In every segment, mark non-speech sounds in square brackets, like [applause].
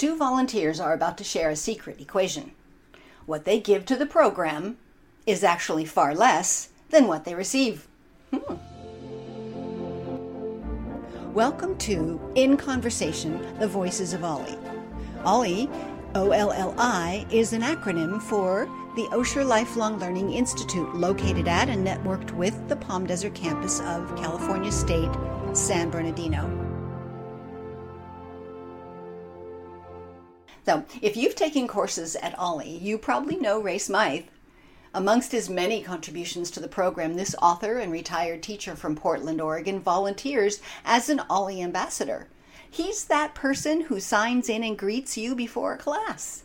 Two volunteers are about to share a secret equation. What they give to the program is actually far less than what they receive. Hmm. Welcome to In Conversation The Voices of Ollie. Ollie, O L L I, is an acronym for the Osher Lifelong Learning Institute, located at and networked with the Palm Desert campus of California State, San Bernardino. So, if you've taken courses at Ollie, you probably know Ray Smythe. Amongst his many contributions to the program, this author and retired teacher from Portland, Oregon volunteers as an Ollie ambassador. He's that person who signs in and greets you before a class.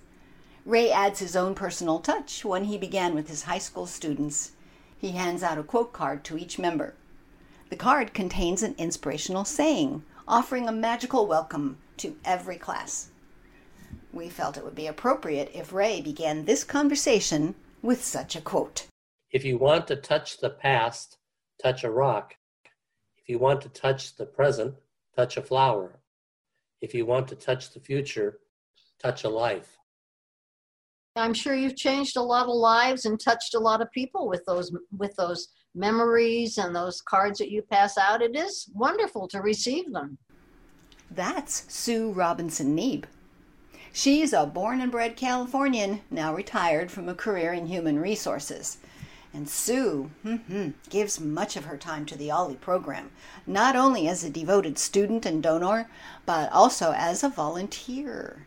Ray adds his own personal touch when he began with his high school students. He hands out a quote card to each member. The card contains an inspirational saying, offering a magical welcome to every class. We felt it would be appropriate if Ray began this conversation with such a quote. If you want to touch the past, touch a rock. If you want to touch the present, touch a flower. If you want to touch the future, touch a life. I'm sure you've changed a lot of lives and touched a lot of people with those with those memories and those cards that you pass out. It is wonderful to receive them. That's Sue Robinson Neeb. She's a born and bred Californian, now retired from a career in human resources. And Sue mm-hmm, gives much of her time to the Ollie program, not only as a devoted student and donor, but also as a volunteer.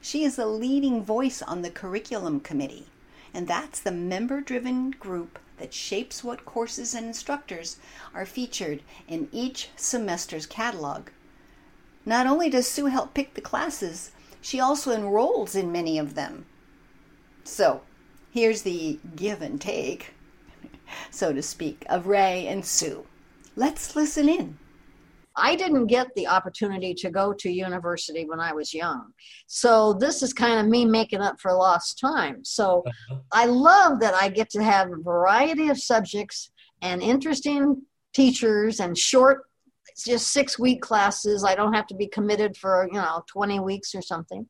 She is a leading voice on the curriculum committee, and that's the member driven group that shapes what courses and instructors are featured in each semester's catalog. Not only does Sue help pick the classes, she also enrolls in many of them. So, here's the give and take, so to speak, of Ray and Sue. Let's listen in. I didn't get the opportunity to go to university when I was young. So this is kind of me making up for lost time. So uh-huh. I love that I get to have a variety of subjects and interesting teachers and short just 6 week classes. I don't have to be committed for, you know, 20 weeks or something.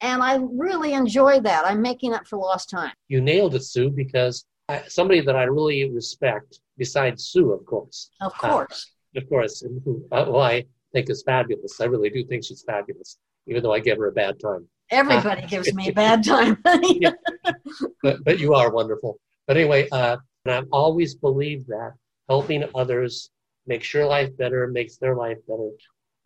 And I really enjoy that. I'm making up for lost time. You nailed it, Sue, because I, somebody that I really respect, besides Sue, of course. Of uh, course. Uh, of course, who, uh, I think is fabulous. I really do think she's fabulous, even though I give her a bad time. Everybody uh, gives me a [laughs] bad time. [laughs] yeah. but, but you are wonderful. But anyway, uh, and I've always believed that helping others makes your life better, makes their life better.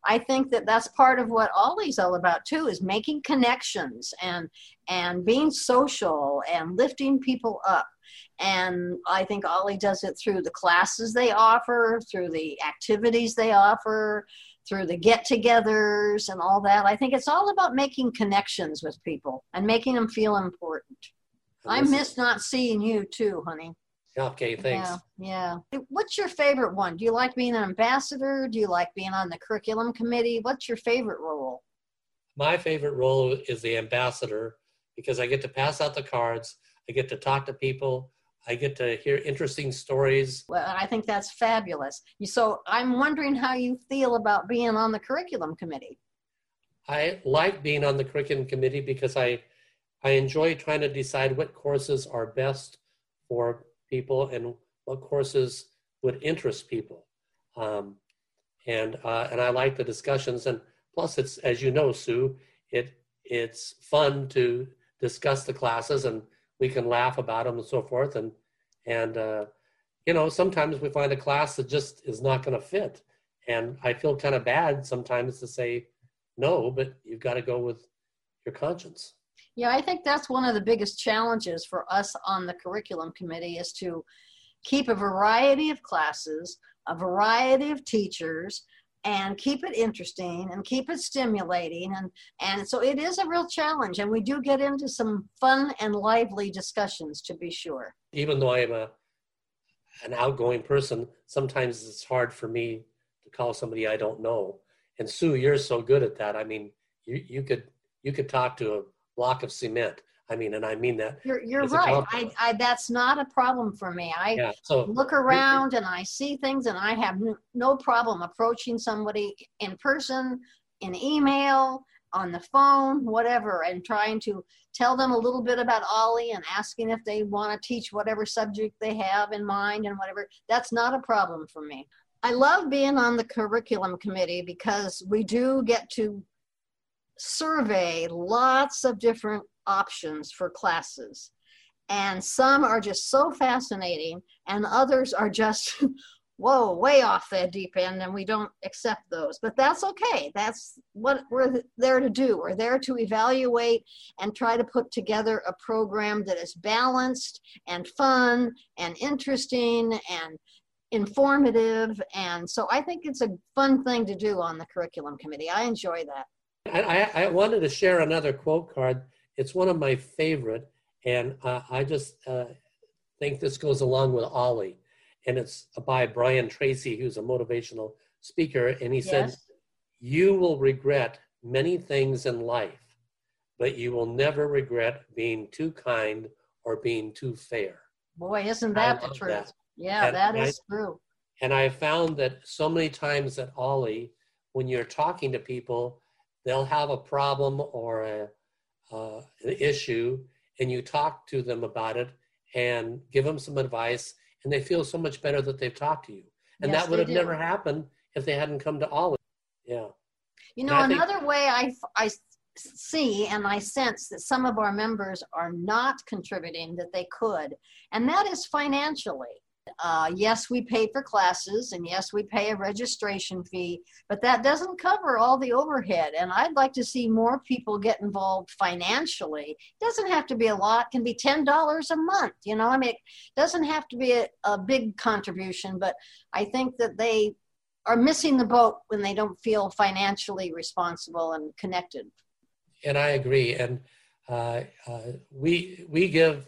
I think that that's part of what Ollie's all about too is making connections and and being social and lifting people up. And I think Ollie does it through the classes they offer, through the activities they offer, through the get togethers and all that. I think it's all about making connections with people and making them feel important. I miss not seeing you too, honey. Okay, thanks. Yeah, yeah. What's your favorite one? Do you like being an ambassador? Do you like being on the curriculum committee? What's your favorite role? My favorite role is the ambassador because I get to pass out the cards. I get to talk to people. I get to hear interesting stories. Well, I think that's fabulous. So I'm wondering how you feel about being on the curriculum committee. I like being on the curriculum committee because I I enjoy trying to decide what courses are best for people and what courses would interest people. Um, and uh, and I like the discussions. And plus, it's as you know, Sue, it it's fun to discuss the classes and we can laugh about them and so forth. And and uh, you know, sometimes we find a class that just is not going to fit, and I feel kind of bad sometimes to say no, but you've got to go with your conscience. Yeah, I think that's one of the biggest challenges for us on the curriculum committee is to keep a variety of classes, a variety of teachers, and keep it interesting and keep it stimulating. And and so it is a real challenge and we do get into some fun and lively discussions to be sure. Even though i'm a an outgoing person sometimes it's hard for me to call somebody i don't know. And sue you're so good at that. I mean you you could you could talk to a block of cement I mean, and I mean that. You're, you're right. I, I, that's not a problem for me. I yeah, so, look around and I see things, and I have no problem approaching somebody in person, in email, on the phone, whatever, and trying to tell them a little bit about Ollie and asking if they want to teach whatever subject they have in mind and whatever. That's not a problem for me. I love being on the curriculum committee because we do get to survey lots of different options for classes. And some are just so fascinating, and others are just, [laughs] whoa, way off the deep end, and we don't accept those. But that's okay. That's what we're there to do. We're there to evaluate and try to put together a program that is balanced and fun and interesting and informative. And so I think it's a fun thing to do on the curriculum committee. I enjoy that. I, I, wanted to share another quote card. It's one of my favorite, and uh, I just uh, think this goes along with Ollie. And it's by Brian Tracy, who's a motivational speaker. And he yes. said, You will regret many things in life, but you will never regret being too kind or being too fair. Boy, isn't that the truth? That. Yeah, and that is I, true. And I found that so many times at Ollie, when you're talking to people, they'll have a problem or a, uh, an issue, and you talk to them about it and give them some advice, and they feel so much better that they've talked to you. And yes, that would have do. never happened if they hadn't come to OLLI. Yeah. You know, another think, way I, I see and I sense that some of our members are not contributing that they could, and that is financially uh, yes, we pay for classes and yes, we pay a registration fee, but that doesn't cover all the overhead. And I'd like to see more people get involved financially. It doesn't have to be a lot, can be $10 a month. You know, I mean, it doesn't have to be a, a big contribution, but I think that they are missing the boat when they don't feel financially responsible and connected. And I agree. And uh, uh, we, we give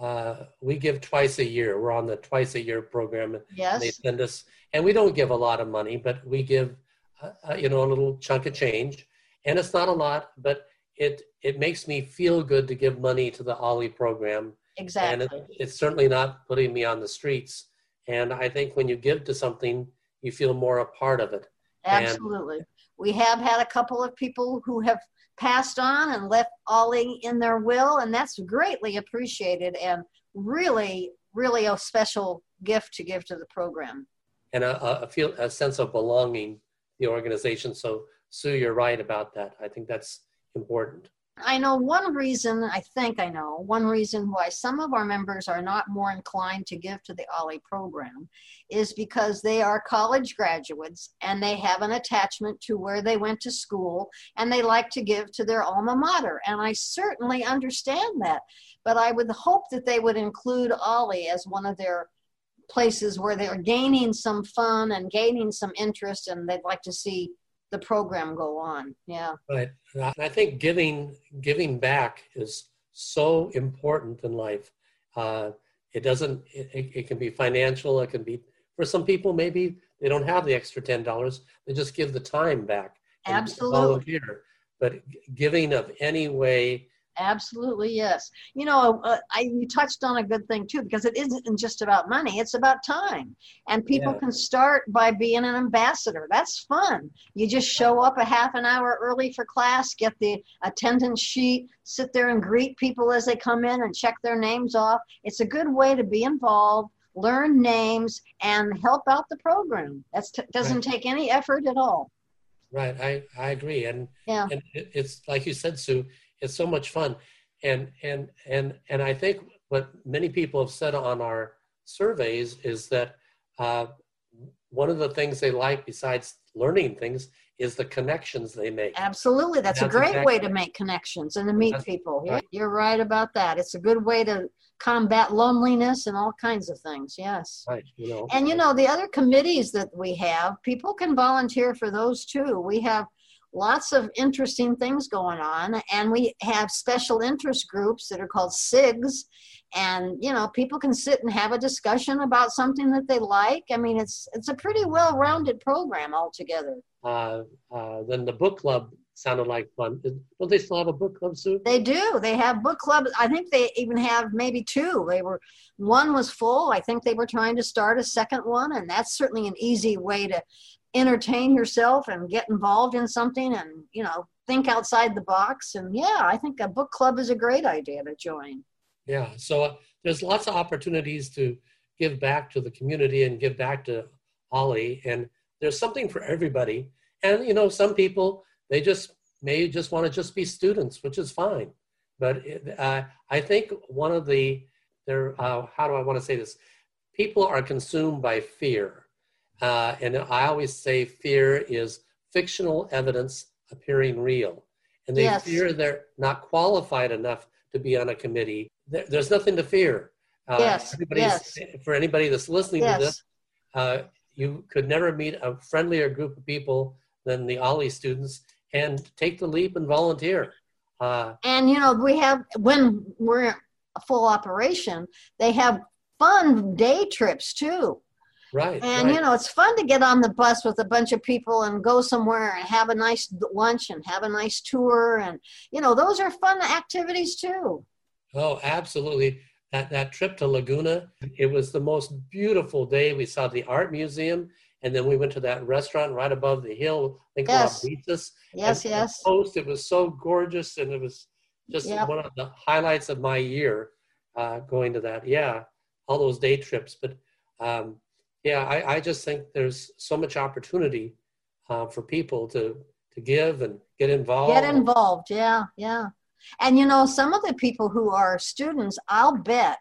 uh, we give twice a year. We're on the twice a year program. Yes. They send us, and we don't give a lot of money, but we give, uh, uh, you know, a little chunk of change, and it's not a lot, but it it makes me feel good to give money to the OLLI program. Exactly. And it, it's certainly not putting me on the streets. And I think when you give to something, you feel more a part of it. Absolutely. And, we have had a couple of people who have passed on and left OLLI in their will, and that's greatly appreciated and really, really a special gift to give to the program. And a, a feel a sense of belonging the organization. So Sue, you're right about that. I think that's important. I know one reason, I think I know, one reason why some of our members are not more inclined to give to the OLLI program is because they are college graduates and they have an attachment to where they went to school and they like to give to their alma mater. And I certainly understand that. But I would hope that they would include OLLI as one of their places where they're gaining some fun and gaining some interest and they'd like to see the program go on. Yeah. Right. I think giving giving back is so important in life. Uh, it doesn't. It, it can be financial. It can be for some people. Maybe they don't have the extra ten dollars. They just give the time back. Absolutely. Volunteer. But giving of any way Absolutely, yes. You know, uh, I, you touched on a good thing too, because it isn't just about money, it's about time. And people yeah. can start by being an ambassador. That's fun. You just show up a half an hour early for class, get the attendance sheet, sit there and greet people as they come in and check their names off. It's a good way to be involved, learn names, and help out the program. That t- doesn't right. take any effort at all. Right, I, I agree. And, yeah. and it's like you said, Sue it's so much fun. And and and and i think what many people have said on our surveys is that uh, one of the things they like besides learning things is the connections they make. Absolutely. That's, that's a great exactly. way to make connections and to meet that's people right. you're right about that. It's a good way to combat loneliness and all kinds of things. Yes. Right you know. And you know the other committees that we have people can volunteer for those too. We have lots of interesting things going on and we have special interest groups that are called sigs and you know people can sit and have a discussion about something that they like. I mean it's it's a pretty well-rounded program altogether. Uh, uh, then the book club sounded like fun. Don't they still have a book club soon they do. They have book club i think they even have maybe two. They were one was full. I think they were trying to start a second one and that's certainly an easy way to entertain yourself and get involved in something and you know think outside the box. And yeah, I think a book club is a great idea to join. Yeah. So uh, there's lots of opportunities to give back to the community and give back to OLLI. And there's something for everybody. And, you know, some people, they just may just want to just be students, which is fine. But uh, I think one of the, there, uh, how do I want to say this? People are consumed by fear. Uh, and I always say fear is fictional evidence appearing real. And they Yes. fear they're not qualified enough to be on a committee. There, there's nothing to fear. Uh, Yes, everybody's- For anybody that's listening to this, uh, you could never meet a friendlier group of people than the OLLI students and take the leap and volunteer. Uh, And you know, we have when we're a full operation, they have fun day trips too. Right. And right. you know, it's fun to get on the bus with a bunch of people and go somewhere and have a nice lunch and have a nice tour and you know, those are fun activities too. Oh, absolutely. That, that trip to Laguna, it was the most beautiful day. We saw the art museum, and then we went to that restaurant right above the hill. I think Yes. Yes, And yes. Post, it was so gorgeous, and it was just Yep. one of the highlights of my year uh, going to that. Yeah, all those day trips. But um, yeah, I, I just think there's so much opportunity uh, for people to to give and get involved. Get involved, yeah, yeah. And you know, some of the people who are students, I'll bet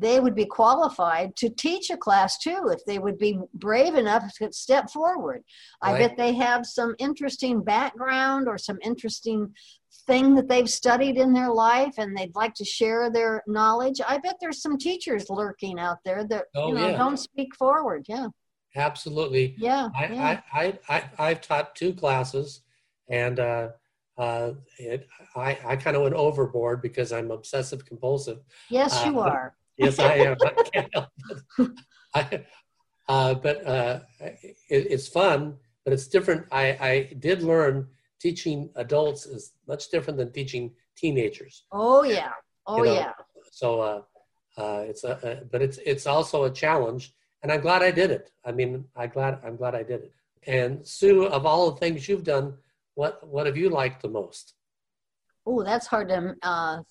they would be qualified to teach a class too if they would be brave enough to step forward. I Right. bet they have some interesting background or some interesting thing that they've studied in their life and they'd like to share their knowledge. I bet there's some teachers lurking out there that Oh, you know yeah. don't speak forward. Yeah. Absolutely. Yeah. I, yeah. I, I, I, I've taught two classes, and uh, uh, it, I, I kind of went overboard because I'm obsessive compulsive. yes, you uh, are. Yes, I am. I can't help it. I, uh, but uh, it, it's fun, but it's different. I, I did learn teaching adults is much different than teaching teenagers. Oh yeah. Oh you know, yeah. So uh, uh, it's a, a, but it's it's also a challenge, and I'm glad I did it. I mean, I glad I'm glad I did it. And Sue, of all the things you've done, what what have you liked the most? Oh, that's hard to uh,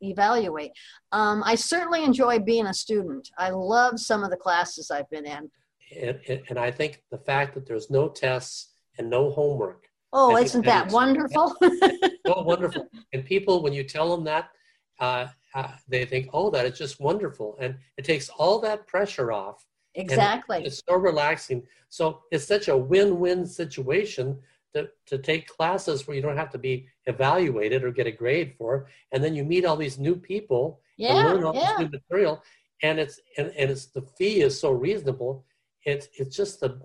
evaluate. Um, I certainly enjoy being a student. I love some of the classes I've been in. And, and- I think the fact that there's no tests and no homework, Oh, isn't that that wonderful? [laughs] [laughs] so wonderful. And people, when you tell them that, uh, uh, they think, "Oh, that is just wonderful," and it takes all that pressure off. exactly. It's so relaxing. So it's such a win-win situation to, to take classes where you don't have to be evaluated or get a grade for, and then you meet all these new people and Yeah, learn all yeah. this new material, and it's and, and it's the fee is so reasonable. It's it's just the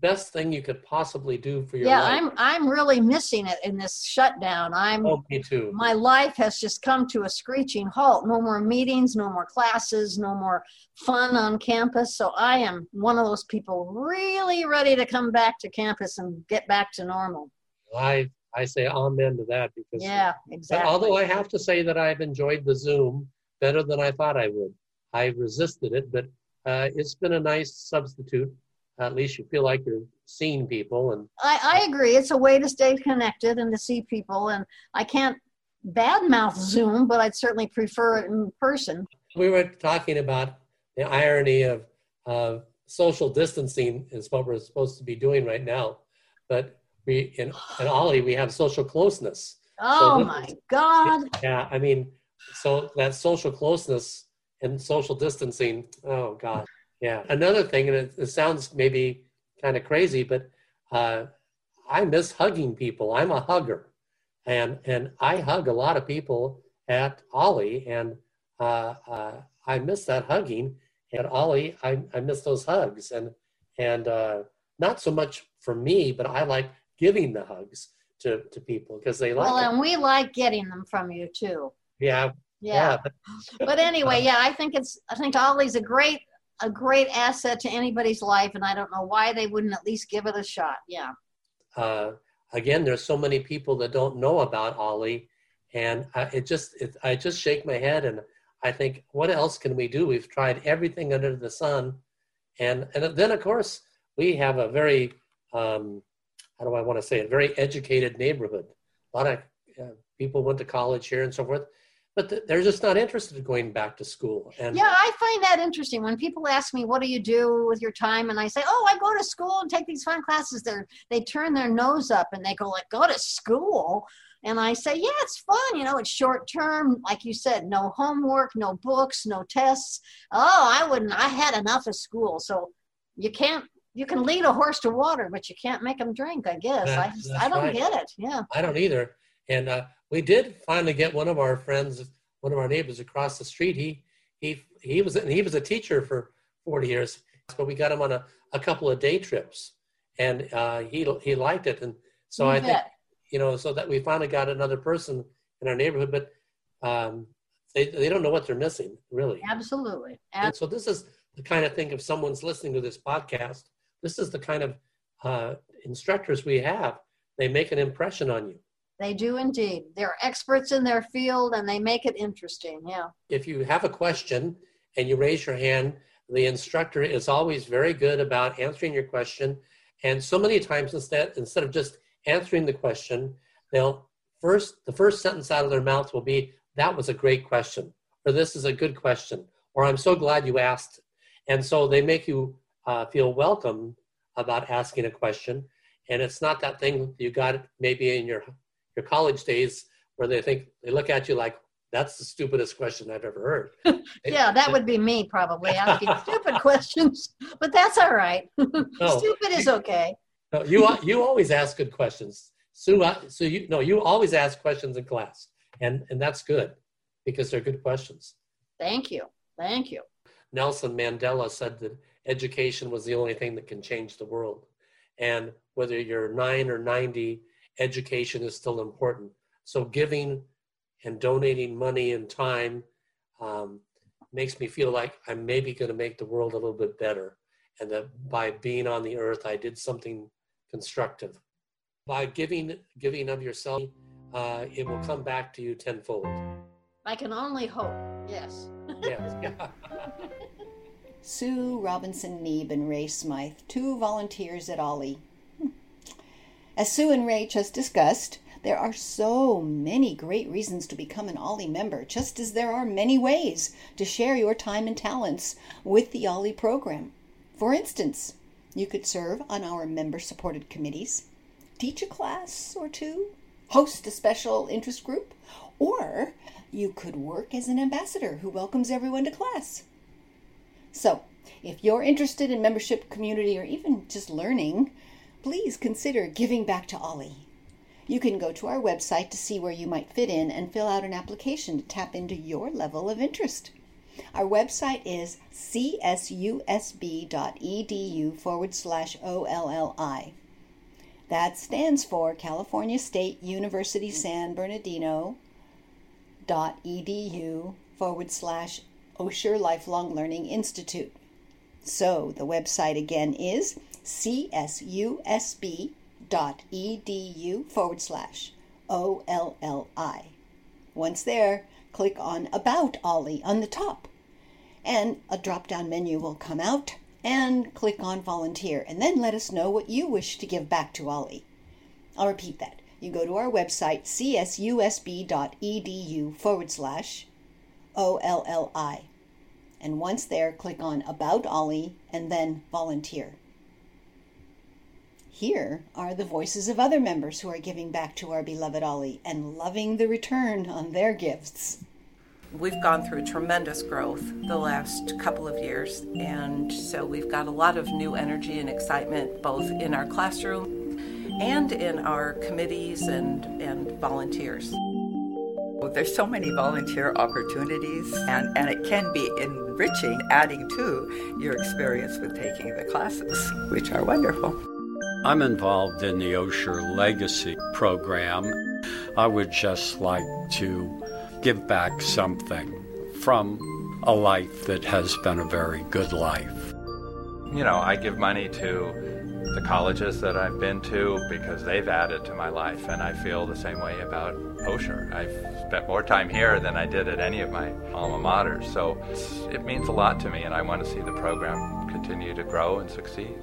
best thing you could possibly do for your Yeah, life. I'm I'm really missing it in this shutdown. I'm oh, me too. my life has just come to a screeching halt. No more meetings, no more classes, no more fun on campus. So I am one of those people really ready to come back to campus and get back to normal. I I say amen to that because Yeah, exactly. although I have to say that I've enjoyed the Zoom better than I thought I would. I resisted it, but uh, it's been a nice substitute. At least you feel like you're seeing people, and I, I agree. It's a way to stay connected and to see people. And I can't badmouth Zoom, but I'd certainly prefer it in person. we were talking about the irony of of social distancing is what we're supposed to be doing right now, but we in in OLLI we have social closeness. Oh this my is- God. Yeah, I mean, so that social closeness and social distancing. Oh God, yeah. Another thing, and it, it sounds maybe kind of crazy, but uh, I miss hugging people. I'm a hugger, and and I hug a lot of people at Ollie, and uh, uh, I miss that hugging. At Ollie. I, I miss those hugs, and and uh, not so much for me, but I like giving the hugs to, to people because they like Well, and we like getting them from you too. Yeah, Yeah. but But anyway, yeah, I think it's, I think Ollie's a great, a great asset to anybody's life. And I don't know why they wouldn't at least give it a shot. Yeah. uh, again, there's so many people that don't know about Ollie, and I, it just it, I just shake my head and I think, what else can we do? We've tried everything under the sun, and and then of course we have a very um, how do I want to say it? Very educated neighborhood. a lot of uh, people went to college here and so forth, but th- they're just not interested in going back to school. And Yeah, I find that interesting. When people ask me, "What do you do with your time?" and I say, "Oh, I go to school and take these fun classes," they they turn their nose up and they go, "Like go to school?" And I say, "Yeah, it's fun. You know, it's short term, like you said, no homework, no books, no tests. Oh, I wouldn't. I had enough of school, so you can't." You can lead a horse to water, but you can't make him drink. I guess That- I just I don't right. get it. Yeah, I don't either. And uh, we did finally get one of our friends, one of our neighbors across the street. He he he was and he was a teacher for 40 years, but we got him on a, a couple of day trips, and uh, he he liked it. And so You I think you know, so that we finally got another person in our neighborhood, but um, they they don't know what they're missing really. absolutely. And so this is the kind of thing. If someone's listening to this podcast, this is the kind of uh, instructors we have. They make an impression on you. They do indeed. They're experts in their field and they make it interesting. Yeah. if you have a question and you raise your hand, the instructor is always very good about answering your question. And so many times instead instead of just answering the question, they'll first the first sentence out of their mouth will be, "That was a great question," or "This is a good question," or "I'm so glad you asked." And so they make you uh, feel welcome about asking a question. And it's not that thing you got maybe in your your college days where they think they look at you like that's the stupidest question I've ever heard. [laughs] Yeah, that would be me probably asking [laughs] stupid questions, but that's all right. [laughs] No. Stupid is okay. No, you you always ask good questions. Sue, uh, so you no, you always ask questions in class, and and that's good because they're good questions. Thank you. Thank you. Nelson Mandela said that education was the only thing that can change the world, and whether you're nine or ninety, education is still important. So giving and donating money and time um, makes me feel like I'm maybe going to make the world a little bit better, and that by being on the earth, I did something constructive. By giving giving of yourself, uh, it will come back to you tenfold. I can only hope. Yes. Yes. [laughs] Sue Robinson Neeb and Ray Smythe, two volunteers at Ollie. As Sue and Ray just discussed, there are so many great reasons to become an Ollie member, just as there are many ways to share your time and talents with the Ollie program. For instance, you could serve on our member supported committees, teach a class or two, host a special interest group, or you could work as an ambassador who welcomes everyone to class. So, if you're interested in membership community or even just learning, please consider giving back to Ollie. You can go to our website to see where you might fit in and fill out an application to tap into your level of interest. Our website is csusb.edu forward slash OLLI. That stands for California State University San Bernardino dot edu forward slash Osher Lifelong Learning Institute. So the website again is csusb.edu forward slash OLLI. Once there, click on About Ollie on the top, and a drop down menu will come out, and click on Volunteer, and then let us know what you wish to give back to Ollie. I'll repeat that. You go to our website, csusb.edu forward slash OLLI. And once there, click on About Ollie and then Volunteer. Here are the voices of other members who are giving back to our beloved Ollie and loving the return on their gifts. We've gone through tremendous growth the last couple of years, and so we've got a lot of new energy and excitement both in our classroom and in our committees and, and volunteers. There's so many volunteer opportunities, and, and it can be enriching, adding to your experience with taking the classes, which are wonderful. I'm involved in the Osher Legacy program. I would just like to give back something from a life that has been a very good life. You know, I give money to the colleges that I've been to because they've added to my life, and I feel the same way about Osher. I've spent more time here than I did at any of my alma maters, so it means a lot to me, and I want to see the program continue to grow and succeed.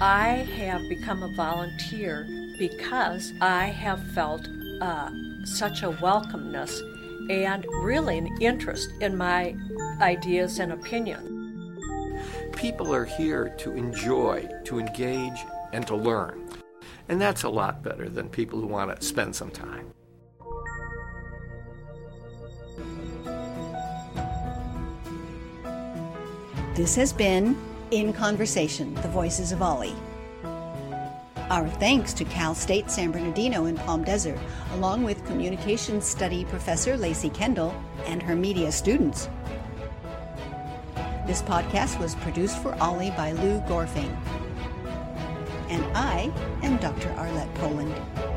I have become a volunteer because I have felt uh, such a welcomeness and really an interest in my ideas and opinions. People are here to enjoy, to engage, and to learn. And that's a lot better than people who want to spend some time. This has been In Conversation, the Voices of Ollie. Our thanks to Cal State San Bernardino in Palm Desert, along with Communications Study Professor Lacey Kendall and her media students. This podcast was produced for Ollie by Lou Gorfing. And I am Dr. Arlette Poland.